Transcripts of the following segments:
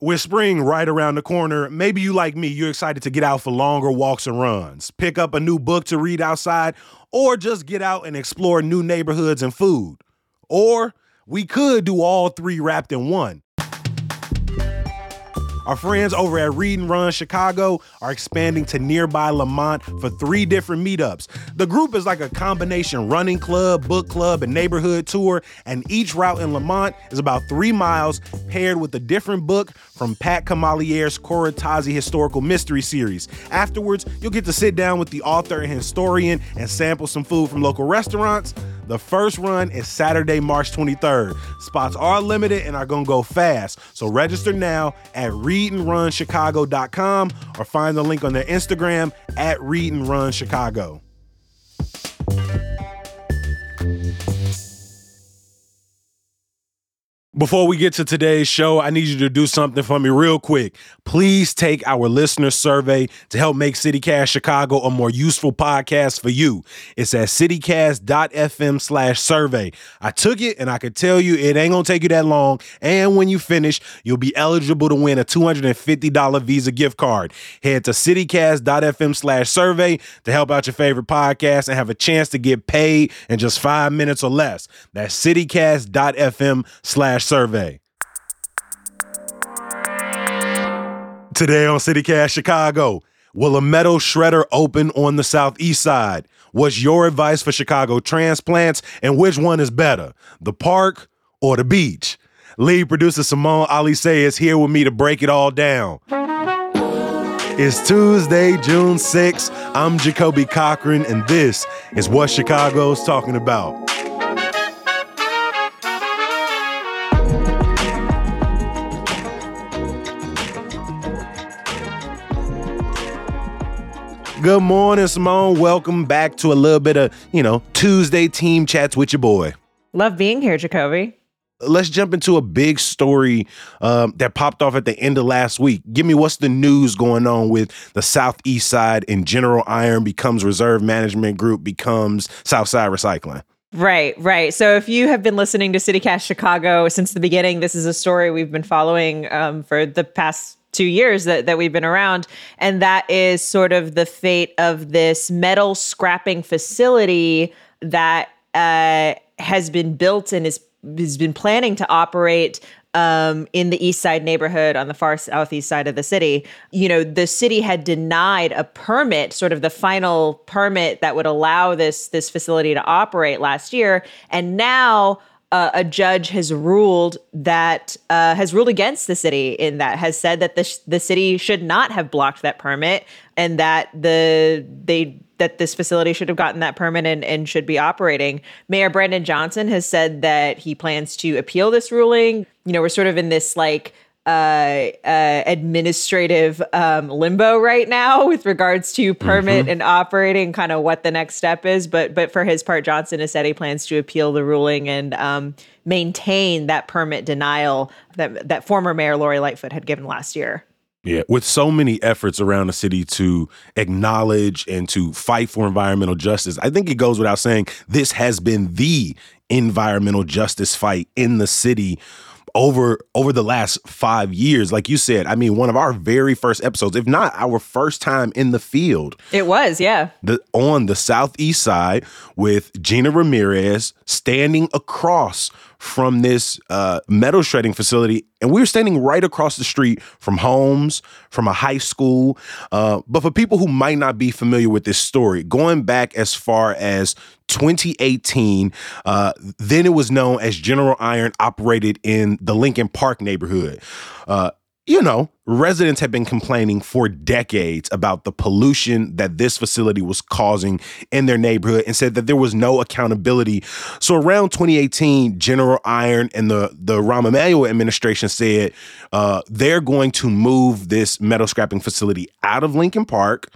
With spring right around the corner, maybe you like me, you're excited to get out for longer walks and runs, pick up a new book to read outside, or just get out and explore new neighborhoods and food. Or we could do all three wrapped in one. Our friends over at Read and Run Chicago are expanding to nearby Lemont for three different meetups. The group is like a combination running club, book club, and neighborhood tour, and each route in Lemont is about three miles, paired with a different book from Pat Camalliere's Corretazi Historical Mystery Series. Afterwards, you'll get to sit down with the author and historian and sample some food from local restaurants. The first run is Saturday, March 23rd. Spots are limited and are going to go fast. So register now at readandrunchicago.com or find the link on their Instagram at readandrunchicago. Before we get to today's show, I need you to do something for me real quick. Please take our listener survey to help make CityCast Chicago a more useful podcast for you. It's at citycast.fm slash survey. I took it and I can tell you it ain't gonna take you that long. And when you finish, you'll be eligible to win a $250 Visa gift card. Head to citycast.fm slash survey to help out your favorite podcast and have a chance to get paid in just five minutes or less. That's citycast.fm slash survey. Today on CityCast Chicago, will a metal shredder open on the southeast side? What's your advice for Chicago transplants and which one is better, the park or the beach? Lead producer Simone Alicea is here with me to break it all down. It's Tuesday, June 6th. I'm Jacoby Cochran, and this is what Chicago's talking about. Good morning, Simone. Welcome back to a little bit of, you know, Tuesday team chats with your boy. Love being here, Jacoby. Let's jump into a big story um, that popped off at the end of last week. Give me what's the news going on with the Southeast Side and General Iron becomes Reserve Management Group becomes Southside Recycling. Right, right. So if you have been listening to CityCast Chicago since the beginning, this is a story we've been following um, for the past two years that, that we've been around. And that is sort of the fate of this metal scrapping facility that uh, has been built and is has been planning to operate um, in the east side neighborhood on the far southeast side of the city. You know, the city had denied a permit, sort of the final permit that would allow this this facility to operate last year, and now uh, a judge has ruled that uh, has ruled against the city in that has said that the sh- the city should not have blocked that permit and that the they that this facility should have gotten that permit and, and should be operating. Mayor Brandon Johnson has said that he plans to appeal this ruling. You know, we're sort of in this like uh, uh, administrative um, limbo right now with regards to permit mm-hmm. and operating, kind of what the next step is. But but for his part, Johnson has said he plans to appeal the ruling and um, maintain that permit denial that that former Mayor Lori Lightfoot had given last year. Yeah, with so many efforts around the city to acknowledge and to fight for environmental justice, I think it goes without saying this has been the environmental justice fight in the city over over the last five years like you said i mean one of our very first episodes if not our first time in the field. It was yeah. The on the southeast side with gina ramirez standing across from this uh, metal shredding facility, and we were standing right across the street from homes, from a high school. Uh, but for people who might not be familiar with this story, going back as far as 2018, uh, then it was known as General Iron, operated in the Lincoln Park neighborhood. You know, residents have been complaining for decades about the pollution that this facility was causing in their neighborhood and said that there was no accountability. So around 2018, General Iron and the, the Rahm Emanuel administration said uh, they're going to move this metal scrapping facility out of Lincoln Park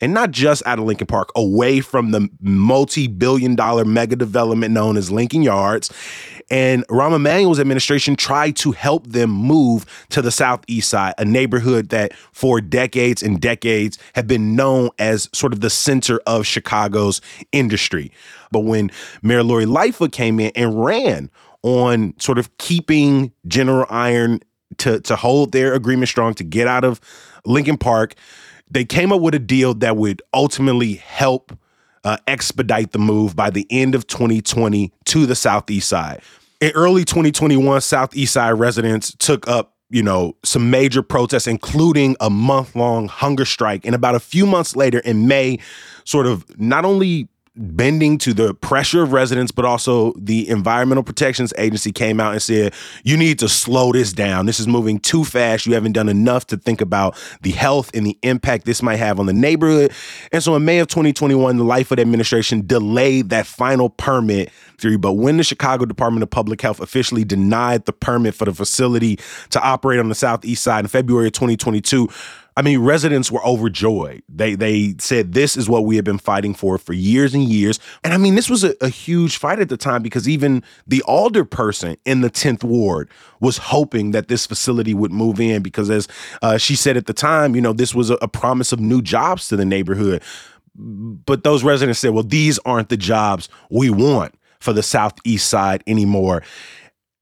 and not just out of Lincoln Park, away from the multi billion dollar mega development known as Lincoln Yards. And Rahm Emanuel's administration tried to help them move to the Southeast side, a neighborhood that for decades and decades have been known as sort of the center of Chicago's industry. But when Mayor Lori Lightfoot came in and ran on sort of keeping General Iron to to hold their agreement strong to get out of Lincoln Park. They came up with a deal that would ultimately help uh, expedite the move by the end of 2020 to the southeast side. In early 2021, southeast side residents took up you know, some major protests, including a month long hunger strike. And about a few months later in May, sort of not only bending to the pressure of residents, but also the Environmental Protections Agency came out and said, you need to slow this down. This is moving too fast. You haven't done enough to think about the health and the impact this might have on the neighborhood. And so in May of 2021, the Lightfoot administration delayed that final permit theory. But when the Chicago Department of Public Health officially denied the permit for the facility to operate on the southeast side in February of 2022, I mean, residents were overjoyed. They they said this is what we have been fighting for for years and years. And I mean, this was a, a huge fight at the time because even the alder person in the 10th ward was hoping that this facility would move in because, as uh, she said at the time, you know, this was a, a promise of new jobs to the neighborhood. But those residents said, well, these aren't the jobs we want for the southeast side anymore.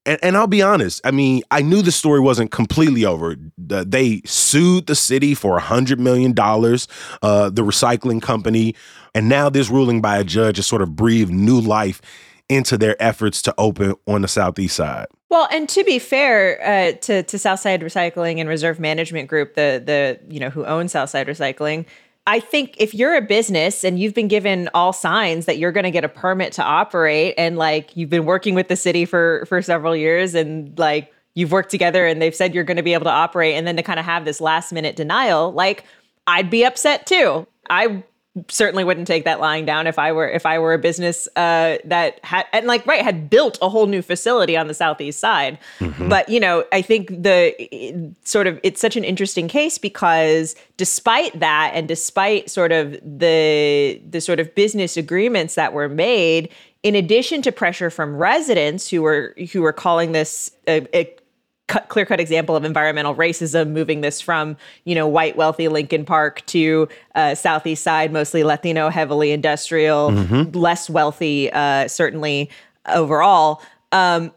And, and, I'll be honest. I mean, I knew the story wasn't completely over. they sued the city for a hundred million dollars, uh, the recycling company, and now this ruling by a judge has sort of breathed new life into their efforts to open on the southeast side. Well, and to be fair uh, to to Southside Recycling and Reserve Management Group, the the you know who owns Southside Recycling, I think if you're a business and you've been given all signs that you're going to get a permit to operate and like you've been working with the city for for several years and like you've worked together and they've said you're going to be able to operate and then to kind of have this last minute denial, like I'd be upset too. I certainly wouldn't take that lying down if I were if I were a business uh, that had and like right had built a whole new facility on the southeast side. Mm-hmm. But you know, I think the it, sort of it's such an interesting case because despite that and despite sort of the the sort of business agreements that were made, in addition to pressure from residents who were who were calling this a, a clear cut example of environmental racism, moving this from, you know, white, wealthy Lincoln Park to uh, Southeast Side, mostly Latino, heavily industrial, mm-hmm. less wealthy, uh, certainly overall. Um,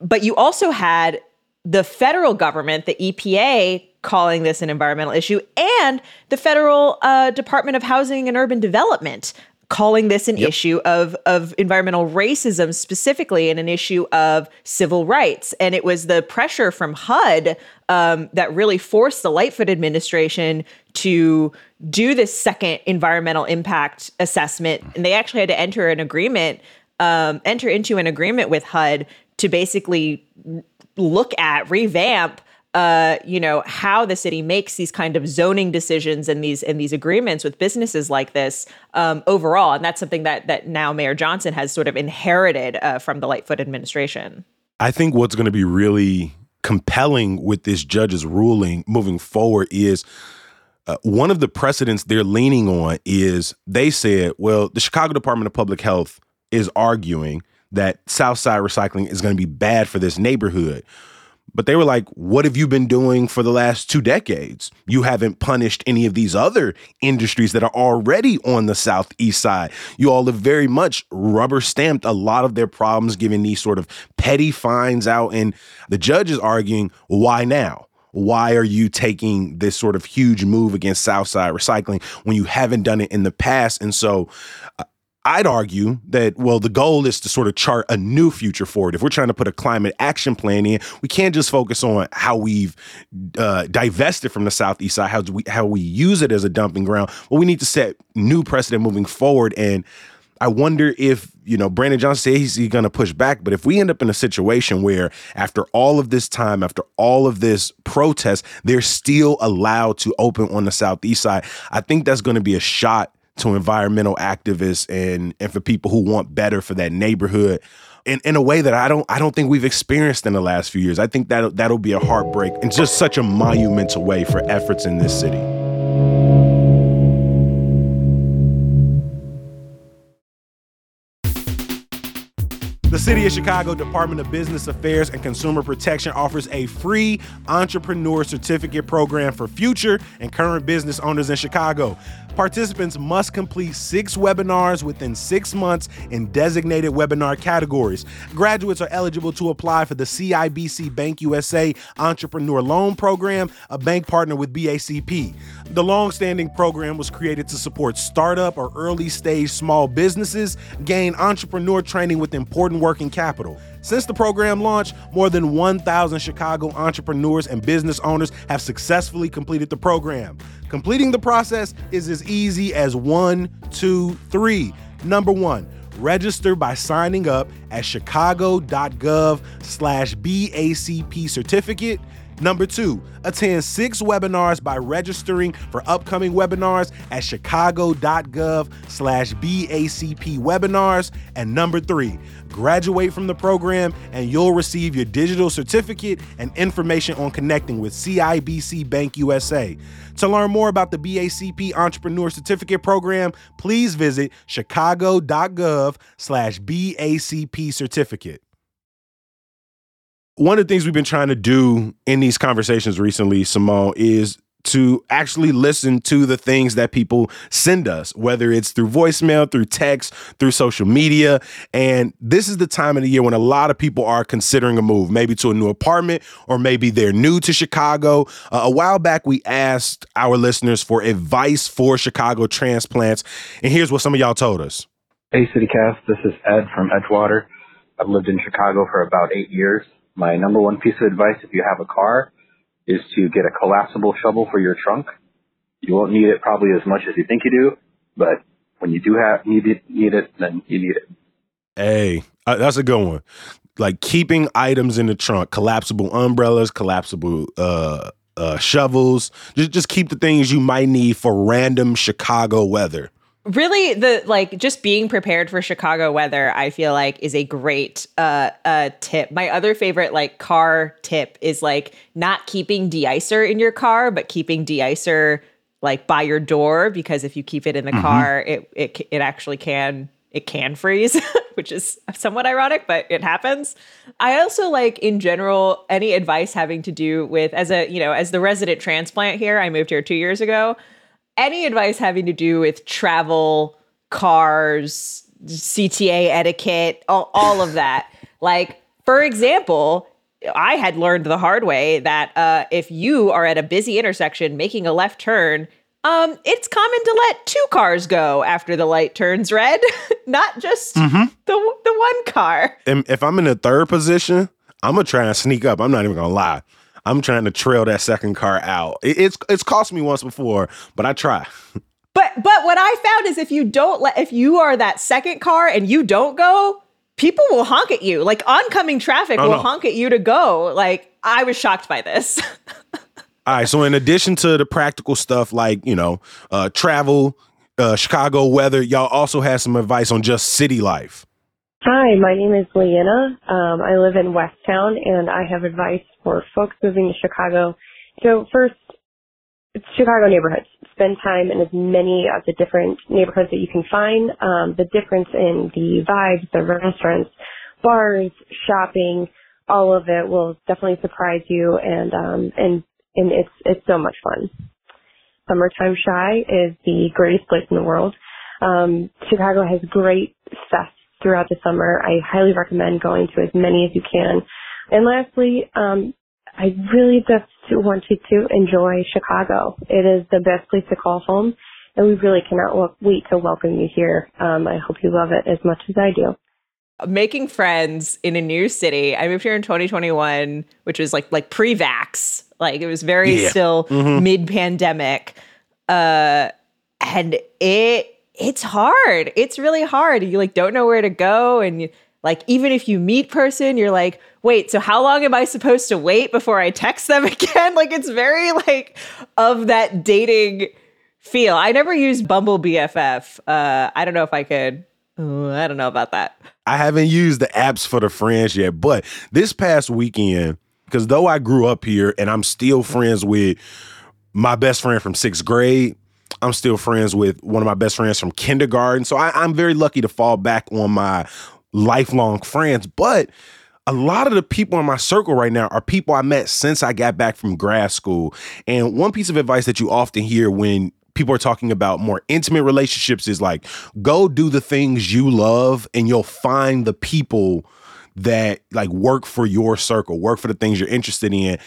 but you also had the federal government, the EPA, calling this an environmental issue, and the federal uh, Department of Housing and Urban Development calling this an yep. issue of of environmental racism specifically and an issue of civil rights and it was the pressure from HUD um, that really forced the Lightfoot administration to do this second environmental impact assessment and they actually had to enter an agreement um, enter into an agreement with HUD to basically look at revamp uh, you know, how the city makes these kind of zoning decisions and these and these agreements with businesses like this um, overall, and that's something that that now Mayor Johnson has sort of inherited uh, from the Lightfoot administration. I think what's going to be really compelling with this judge's ruling moving forward is. Uh, one of the precedents they're leaning on is they said, well, the Chicago Department of Public Health is arguing that Southside recycling is going to be bad for this neighborhood. But they were like, what have you been doing for the last two decades? You haven't punished any of these other industries that are already on the Southeast side. You all have very much rubber stamped a lot of their problems, giving these sort of petty fines out. And the judge is arguing, why now? Why are you taking this sort of huge move against Southside recycling when you haven't done it in the past? And so uh, I'd argue that, well, the goal is to sort of chart a new future for it. If we're trying to put a climate action plan in, we can't just focus on how we've uh, divested from the Southeast side, how we, how we use it as a dumping ground. Well, we need to set new precedent moving forward. And I wonder if, you know, Brandon Johnson says he's going to push back, but if we end up in a situation where after all of this time, after all of this protest, they're still allowed to open on the Southeast side, I think that's going to be a shot to environmental activists and and for people who want better for that neighborhood in, in a way that I don't I don't think we've experienced in the last few years. I think that that'll be a heartbreak and just such a monumental way for efforts in this city. The City of Chicago Department of Business Affairs and Consumer Protection offers a free entrepreneur certificate program for future and current business owners in Chicago. Participants must complete six webinars within six months in designated webinar categories. Graduates are eligible to apply for the CIBC Bank USA Entrepreneur Loan Program, a bank partner with BACP. The long-standing program was created to support startup or early stage small businesses gain entrepreneur training with important working capital. Since the program launched, more than 1,000 Chicago entrepreneurs and business owners have successfully completed the program. Completing the process is as easy as one, two, three. Number one, register by signing up at chicago.gov slash BACP certificate. Number two, attend six webinars by registering for upcoming webinars at chicago.gov slash BACP webinars. And number three, graduate from the program and you'll receive your digital certificate and information on connecting with CIBC Bank USA. To learn more about the BACP Entrepreneur Certificate Program, please visit chicago.gov slash BACP certificate one of the things we've been trying to do in these conversations recently, Simone, is to actually listen to the things that people send us, whether it's through voicemail, through text, through social media. And this is the time of the year when a lot of people are considering a move, maybe to a new apartment, or maybe they're new to Chicago. Uh, a while back, we asked our listeners for advice for Chicago transplants. And here's what some of y'all told us. Hey, CityCast, this is Ed from Edgewater. I've lived in Chicago for about eight years. My number one piece of advice if you have a car is to get a collapsible shovel for your trunk. You won't need it probably as much as you think you do, but when you do have need it, need it, then you need it. Hey, uh, that's a good one. Like keeping items in the trunk, collapsible umbrellas, collapsible uh, uh, shovels. Just just keep the things you might need for random Chicago weather really the like just being prepared for chicago weather i feel like is a great uh uh tip my other favorite like car tip is like not keeping de-icer in your car but keeping de-icer like by your door because if you keep it in the mm-hmm. car it it it actually can it can freeze which is somewhat ironic but it happens i also like in general any advice having to do with as a you know as the resident transplant here i moved here 2 years ago any advice having to do with travel, cars, CTA etiquette, all, all of that. like, for example, I had learned the hard way that uh, if you are at a busy intersection making a left turn, um, it's common to let two cars go after the light turns red, not just mm-hmm. the the one car. And if I'm in the third position, I'm gonna try and sneak up. I'm not even gonna lie. I'm trying to trail that second car out. It, it's it's cost me once before, but I try. But but what I found is if you don't let if you are that second car and you don't go, people will honk at you. Like oncoming traffic oh, will honk at you to go. Like I was shocked by this. All right. So in addition to the practical stuff like you know uh, travel, uh, Chicago weather, y'all also had some advice on just city life. Hi, my name is Leanna. Um, I live in Westtown, and I have advice for folks moving to Chicago. So first, Chicago neighborhoods. Spend time in as many of the different neighborhoods that you can find. Um, the difference in the vibes, the restaurants, bars, shopping, all of it will definitely surprise you, and um, and and it's it's so much fun. Summertime Chi is the greatest place in the world. Um, Chicago has great fests throughout the summer. I highly recommend going to as many as you can. And lastly, um, I really just want you to enjoy Chicago. It is the best place to call home, and we really cannot wait to welcome you here. Um, I hope you love it as much as I do. Making friends in a new city. I moved here in 2021, which was like like pre-vax. Like it was very yeah. still mm-hmm. mid-pandemic. Uh, and it it's hard. It's really hard. You like don't know where to go and you, like even if you meet person, you're like, "Wait, so how long am I supposed to wait before I text them again?" like it's very like of that dating feel. I never used Bumble BFF. Uh I don't know if I could I don't know about that. I haven't used the apps for the friends yet, but this past weekend, because though I grew up here and I'm still friends with my best friend from sixth grade, I'm still friends with one of my best friends from kindergarten. So I, am very lucky to fall back on my lifelong friends, but a lot of the people in my circle right now are people I met since I got back from grad school. And one piece of advice that you often hear when people are talking about more intimate relationships is like go do the things you love and you'll find the people that like work for your circle, work for the things you're interested in.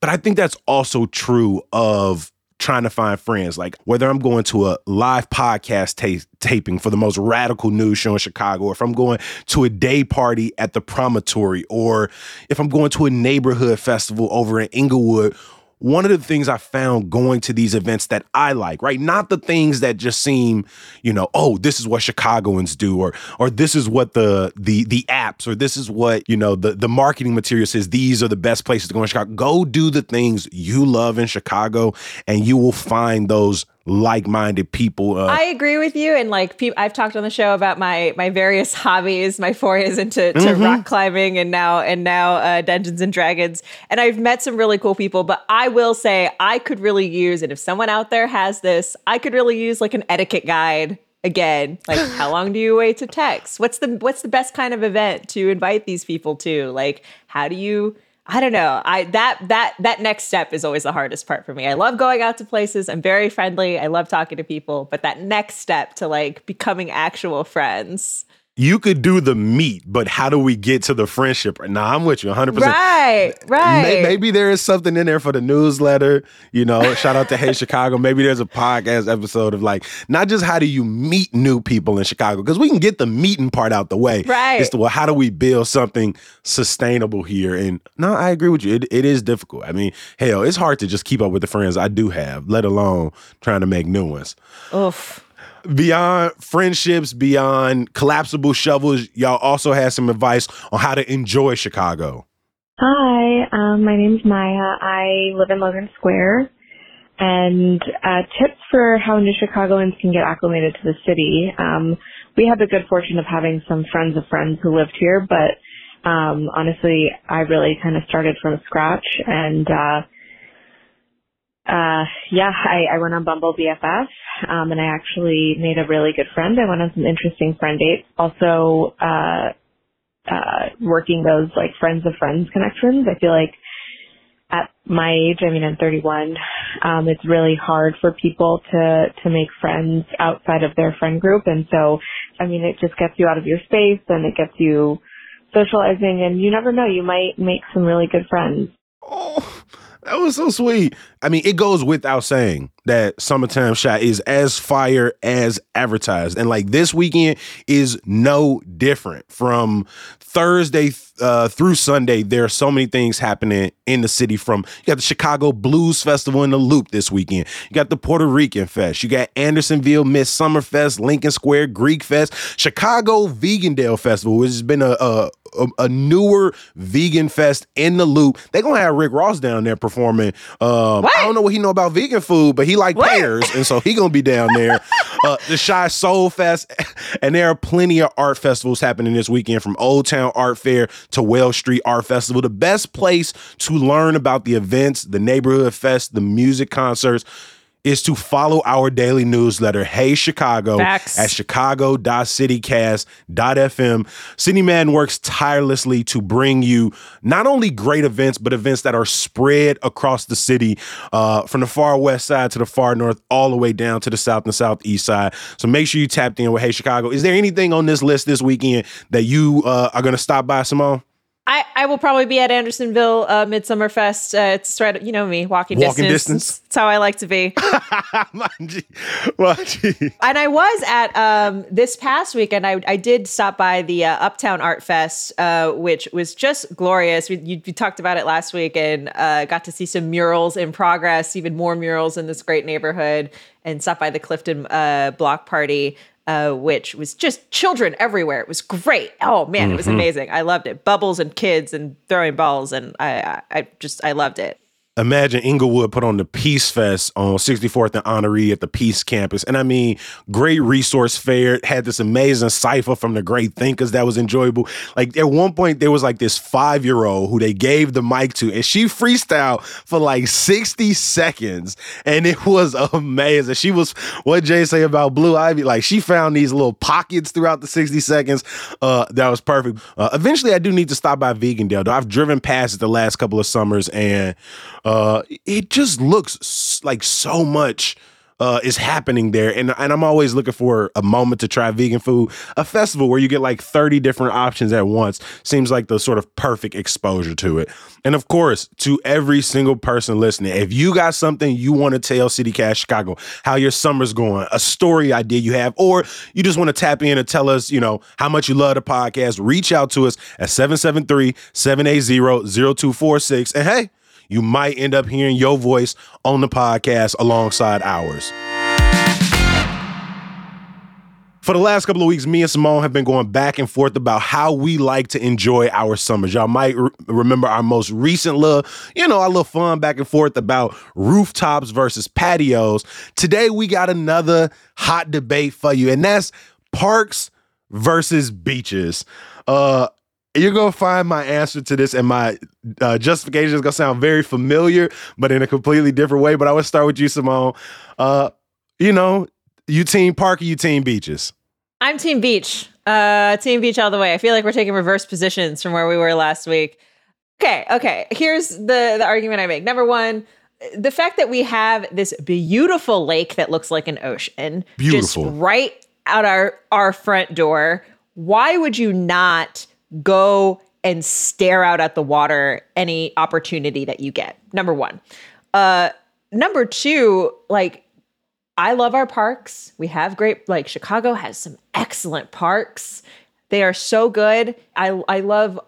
But I think that's also true of trying to find friends. Like whether I'm going to a live podcast ta- taping for the most radical news show in Chicago, or if I'm going to a day party at the promontory, or if I'm going to a neighborhood festival over in Englewood, one of the things I found going to these events that I like, right? Not the things that just seem, you know, oh, this is what Chicagoans do, or or this is what the the the apps, or this is what, you know, the, the marketing material says these are the best places to go in Chicago. Go do the things you love in Chicago, and you will find those like-minded people. Uh, I agree with you, and like pe- I've talked on the show about my my various hobbies, my forays into mm-hmm. rock climbing, and now and now uh, Dungeons and Dragons, and I've met some really cool people. But I will say I could really use, and if someone out there has this, I could really use like an etiquette guide again like how long do you wait to text what's the what's the best kind of event to invite these people to like how do you I don't know. I that that that next step is always the hardest part for me. I love going out to places. I'm very friendly. I love talking to people, but that next step to like becoming actual friends you could do the meet, but how do we get to the friendship? Nah, I'm with you 100%. Right, right. Maybe, maybe there is something in there for the newsletter. You know, shout out to Hey Chicago. Maybe there's a podcast episode of like, not just how do you meet new people in Chicago, because we can get the meeting part out the way. Right. It's the, well, how do we build something sustainable here? And no, I agree with you. It, it is difficult. I mean, hell, it's hard to just keep up with the friends I do have, let alone trying to make new ones. Oof beyond friendships, beyond collapsible shovels, y'all also had some advice on how to enjoy Chicago. Hi, um, my is Maya. I live in Logan Square. And uh, tips for how new Chicagoans can get acclimated to the city. Um, we have the good fortune of having some friends of friends who lived here, but um, honestly, I really kind of started from scratch and uh, uh, yeah, I, I went on Bumble BFF, um, and I actually made a really good friend. I went on some interesting friend dates. Also, uh, uh, working those like friends of friends connections. I feel like at my age, I mean, I'm 31, um, it's really hard for people to, to make friends outside of their friend group. And so, I mean, it just gets you out of your space and it gets you socializing and you never know, you might make some really good friends. Oh, that was so sweet. I mean, it goes without saying that Summertime Shot is as fire as advertised. And like this weekend is no different from Thursday uh, through Sunday. There are so many things happening in the city from you got the Chicago Blues Festival in the Loop this weekend. You got the Puerto Rican Fest. You got Andersonville Miss Fest, Lincoln Square Greek Fest, Chicago Vegandale Festival, which has been a, a a, a, newer vegan fest in the loop. They're gonna have Rick Ross down there performing. Um, I don't know what he know about vegan food, but he like what? pears, and so he gonna be down there. uh, the Chi Soul Fest, and there are plenty of art festivals happening this weekend, from Old Town Art Fair to Wells Street Art Festival. The best place to learn about the events, the neighborhood fest, the music concerts is to follow our daily newsletter, Hey Chicago, Facts. at chicago.citycast.fm. City Man works tirelessly to bring you not only great events, but events that are spread across the city uh, from the far west side to the far north, all the way down to the south and southeast side. So make sure you tapped in with Hey Chicago. Is there anything on this list this weekend that you uh, are going to stop by, Simone? I, I will probably be at Andersonville uh, Midsummer Fest. Uh, it's right, you know me, walking, walking distance. distance. That's how I like to be. and I was at um, this past weekend. I, I did stop by the uh, Uptown Art Fest, uh, which was just glorious. We, you, we, talked about it last week and uh, got to see some murals in progress, even more murals in this great neighborhood, and stop by the Clifton uh, Block Party uh, which was just children everywhere. It was great. Oh man, mm-hmm. it was mm-hmm. amazing. I loved it. Bubbles and kids and throwing balls, and I, I, I just I loved it. Imagine Englewood put on the Peace Fest on 64th and Honore at the Peace Campus. And I mean, great resource fair, had this amazing cipher from the great thinkers that was enjoyable. Like at one point, there was like this five year old who they gave the mic to, and she freestyled for like 60 seconds. And it was amazing. She was, what Jay say about Blue Ivy, like she found these little pockets throughout the 60 seconds. Uh, that was perfect. Uh, eventually, I do need to stop by Vegandale, though. I've driven past it the last couple of summers, and uh, it just looks like so much uh, is happening there. And, and I'm always looking for a moment to try vegan food. A festival where you get like 30 different options at once seems like the sort of perfect exposure to it. And of course, to every single person listening, if you got something you want to tell City Cast Chicago, how your summer's going, a story idea you have, or you just want to tap in and tell us, you know, how much you love the podcast, reach out to us at 773 780 0246. And hey, you might end up hearing your voice on the podcast alongside ours. For the last couple of weeks, me and Simone have been going back and forth about how we like to enjoy our summers. Y'all might re- remember our most recent little, you know, our little fun back and forth about rooftops versus patios. Today, we got another hot debate for you, and that's parks versus beaches. Uh, you're gonna find my answer to this, and my uh, justification is gonna sound very familiar, but in a completely different way. But I would start with you, Simone. Uh, you know, you team park, you team beaches. I'm team beach. Uh, team beach all the way. I feel like we're taking reverse positions from where we were last week. Okay, okay. Here's the the argument I make. Number one, the fact that we have this beautiful lake that looks like an ocean, Beautiful. just right out our our front door. Why would you not go and stare out at the water any opportunity that you get? Number one. Uh, number two, like I love our parks. We have great like Chicago has some excellent parks. They are so good. I I love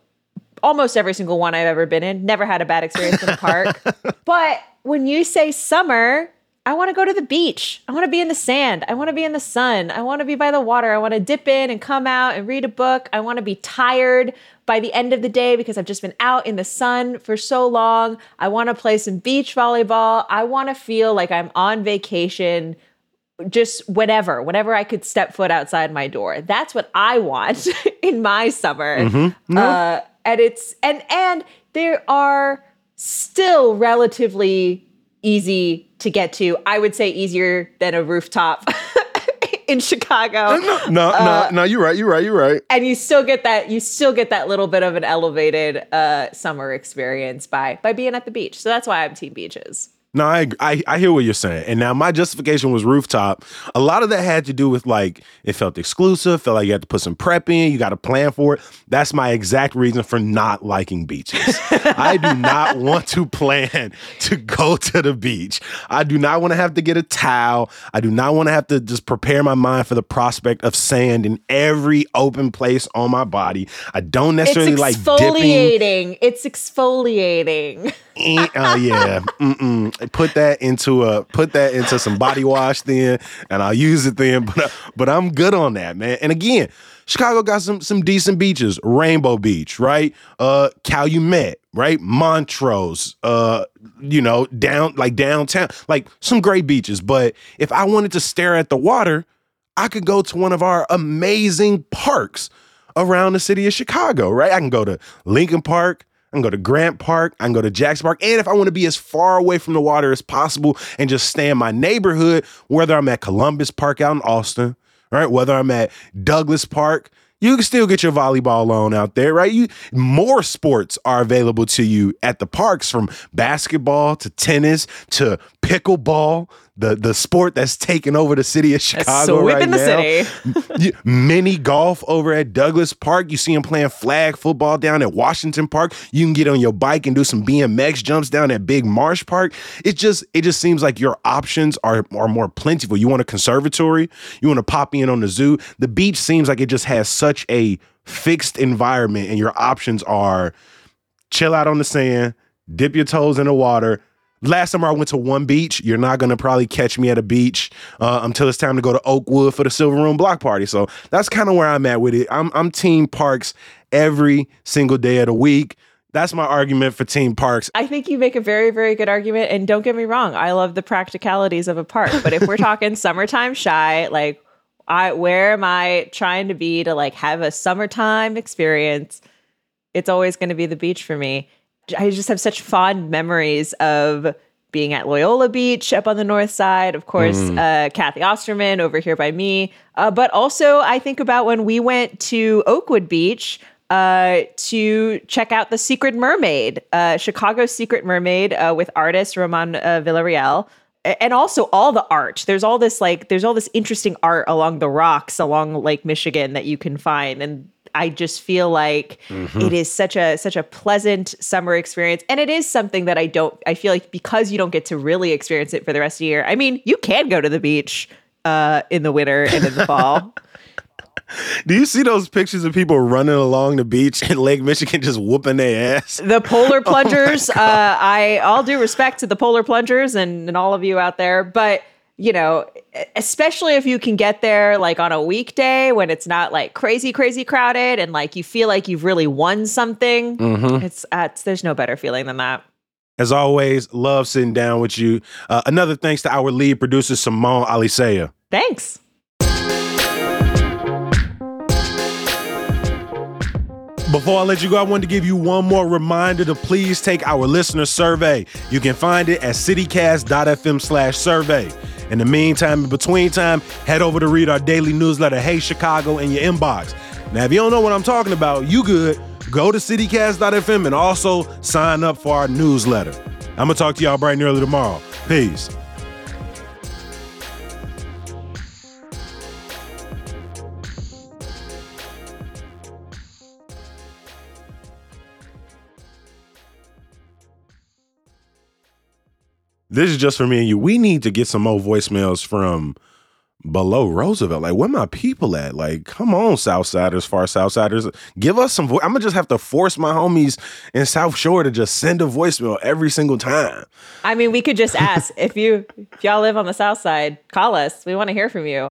almost every single one I've ever been in. Never had a bad experience in a park. but when you say summer, I want to go to the beach. I want to be in the sand. I want to be in the sun. I want to be by the water. I want to dip in and come out and read a book. I want to be tired by the end of the day because I've just been out in the sun for so long. I want to play some beach volleyball. I want to feel like I'm on vacation just whenever, whenever I could step foot outside my door. That's what I want in my summer. Mm-hmm. Uh, and it's and and there are still relatively easy to get to. I would say easier than a rooftop in Chicago. No, no, Uh, no, no. You're right. You're right. You're right. And you still get that you still get that little bit of an elevated uh, summer experience by by being at the beach. So that's why I'm team beaches. No, I, I I hear what you're saying. And now my justification was rooftop. A lot of that had to do with like it felt exclusive, felt like you had to put some prep in, you got to plan for it. That's my exact reason for not liking beaches. I do not want to plan to go to the beach. I do not want to have to get a towel. I do not want to have to just prepare my mind for the prospect of sand in every open place on my body. I don't necessarily like dipping. exfoliating. It's exfoliating. Eh, oh yeah. Mm-mm. Put that into a put that into some body wash then, and I'll use it then. But but I'm good on that, man. And again, Chicago got some some decent beaches. Rainbow Beach, right? Uh, Calumet, right? Montrose. Uh, you know, down like downtown, like some great beaches. But if I wanted to stare at the water, I could go to one of our amazing parks around the city of Chicago, right? I can go to Lincoln Park. I can go to Grant Park. I can go to Jackson Park. And if I want to be as far away from the water as possible and just stay in my neighborhood, whether I'm at Columbus Park out in Austin, right? Whether I'm at Douglas Park, you can still get your volleyball on out there, right? You more sports are available to you at the parks from basketball to tennis to pickleball, the the sport that's taking over the city of Chicago right the now. city. Mini golf over at Douglas Park. You see them playing flag football down at Washington Park. You can get on your bike and do some BMX jumps down at Big Marsh Park. It just it just seems like your options are are more plentiful. You want a conservatory, you want to pop in on the zoo. The beach seems like it just has such a fixed environment, and your options are chill out on the sand, dip your toes in the water. Last summer I went to one beach. You're not gonna probably catch me at a beach uh, until it's time to go to Oakwood for the Silver Room Block Party. So that's kind of where I'm at with it. I'm I'm team parks every single day of the week. That's my argument for team parks. I think you make a very, very good argument. And don't get me wrong, I love the practicalities of a park. But if we're talking summertime Chi, like I where am I trying to be to like have a summertime experience? It's always going to be the beach for me. I just have such fond memories of being at Loyola Beach up on the north side. Of course, mm. uh, Kathy Osterman over here by me. Uh, but also, I think about when we went to Oakwood Beach uh, to check out the Secret Mermaid, uh, Chicago Secret Mermaid uh, with artist Roman uh, Villarreal. And also all the art. There's all this like there's all this interesting art along the rocks along Lake Michigan that you can find. And I just feel like mm-hmm. it is such a such a pleasant summer experience and it is something that I don't I feel like because you don't get to really experience it for the rest of the year. I mean, you can go to the beach uh, in the winter and in the fall. Do you see those pictures of people running along the beach in Lake Michigan just whooping their ass? The polar oh plungers. Oh uh, I all due respect to the polar plungers and, and all of you out there, but you know, especially if you can get there like on a weekday when it's not like crazy, crazy crowded and like you feel like you've really won something. Mm-hmm. It's, uh, it's there's no better feeling than that. As always, love sitting down with you. Uh, another thanks to our lead producer Simone Alicea. Thanks. Before I let you go, I wanted to give you one more reminder to please take our listener survey. You can find it at citycast.fm slash survey. In the meantime, in between time, head over to read our daily newsletter, Hey Chicago, in your inbox. Now, if you don't know what I'm talking about, you good. Go to citycast.fm and also sign up for our newsletter. I'm going to talk to y'all bright and early tomorrow. Peace. This is just for me and you. We need to get some more voicemails from below Roosevelt. Like, where my people at? Like, come on, Southsiders, far Southsiders. Give us some. I'm gonna just have to force my homies in South Shore to just send a voicemail every single time. I mean, we could just ask if you if y'all live on the South Side, call us. We want to hear from you.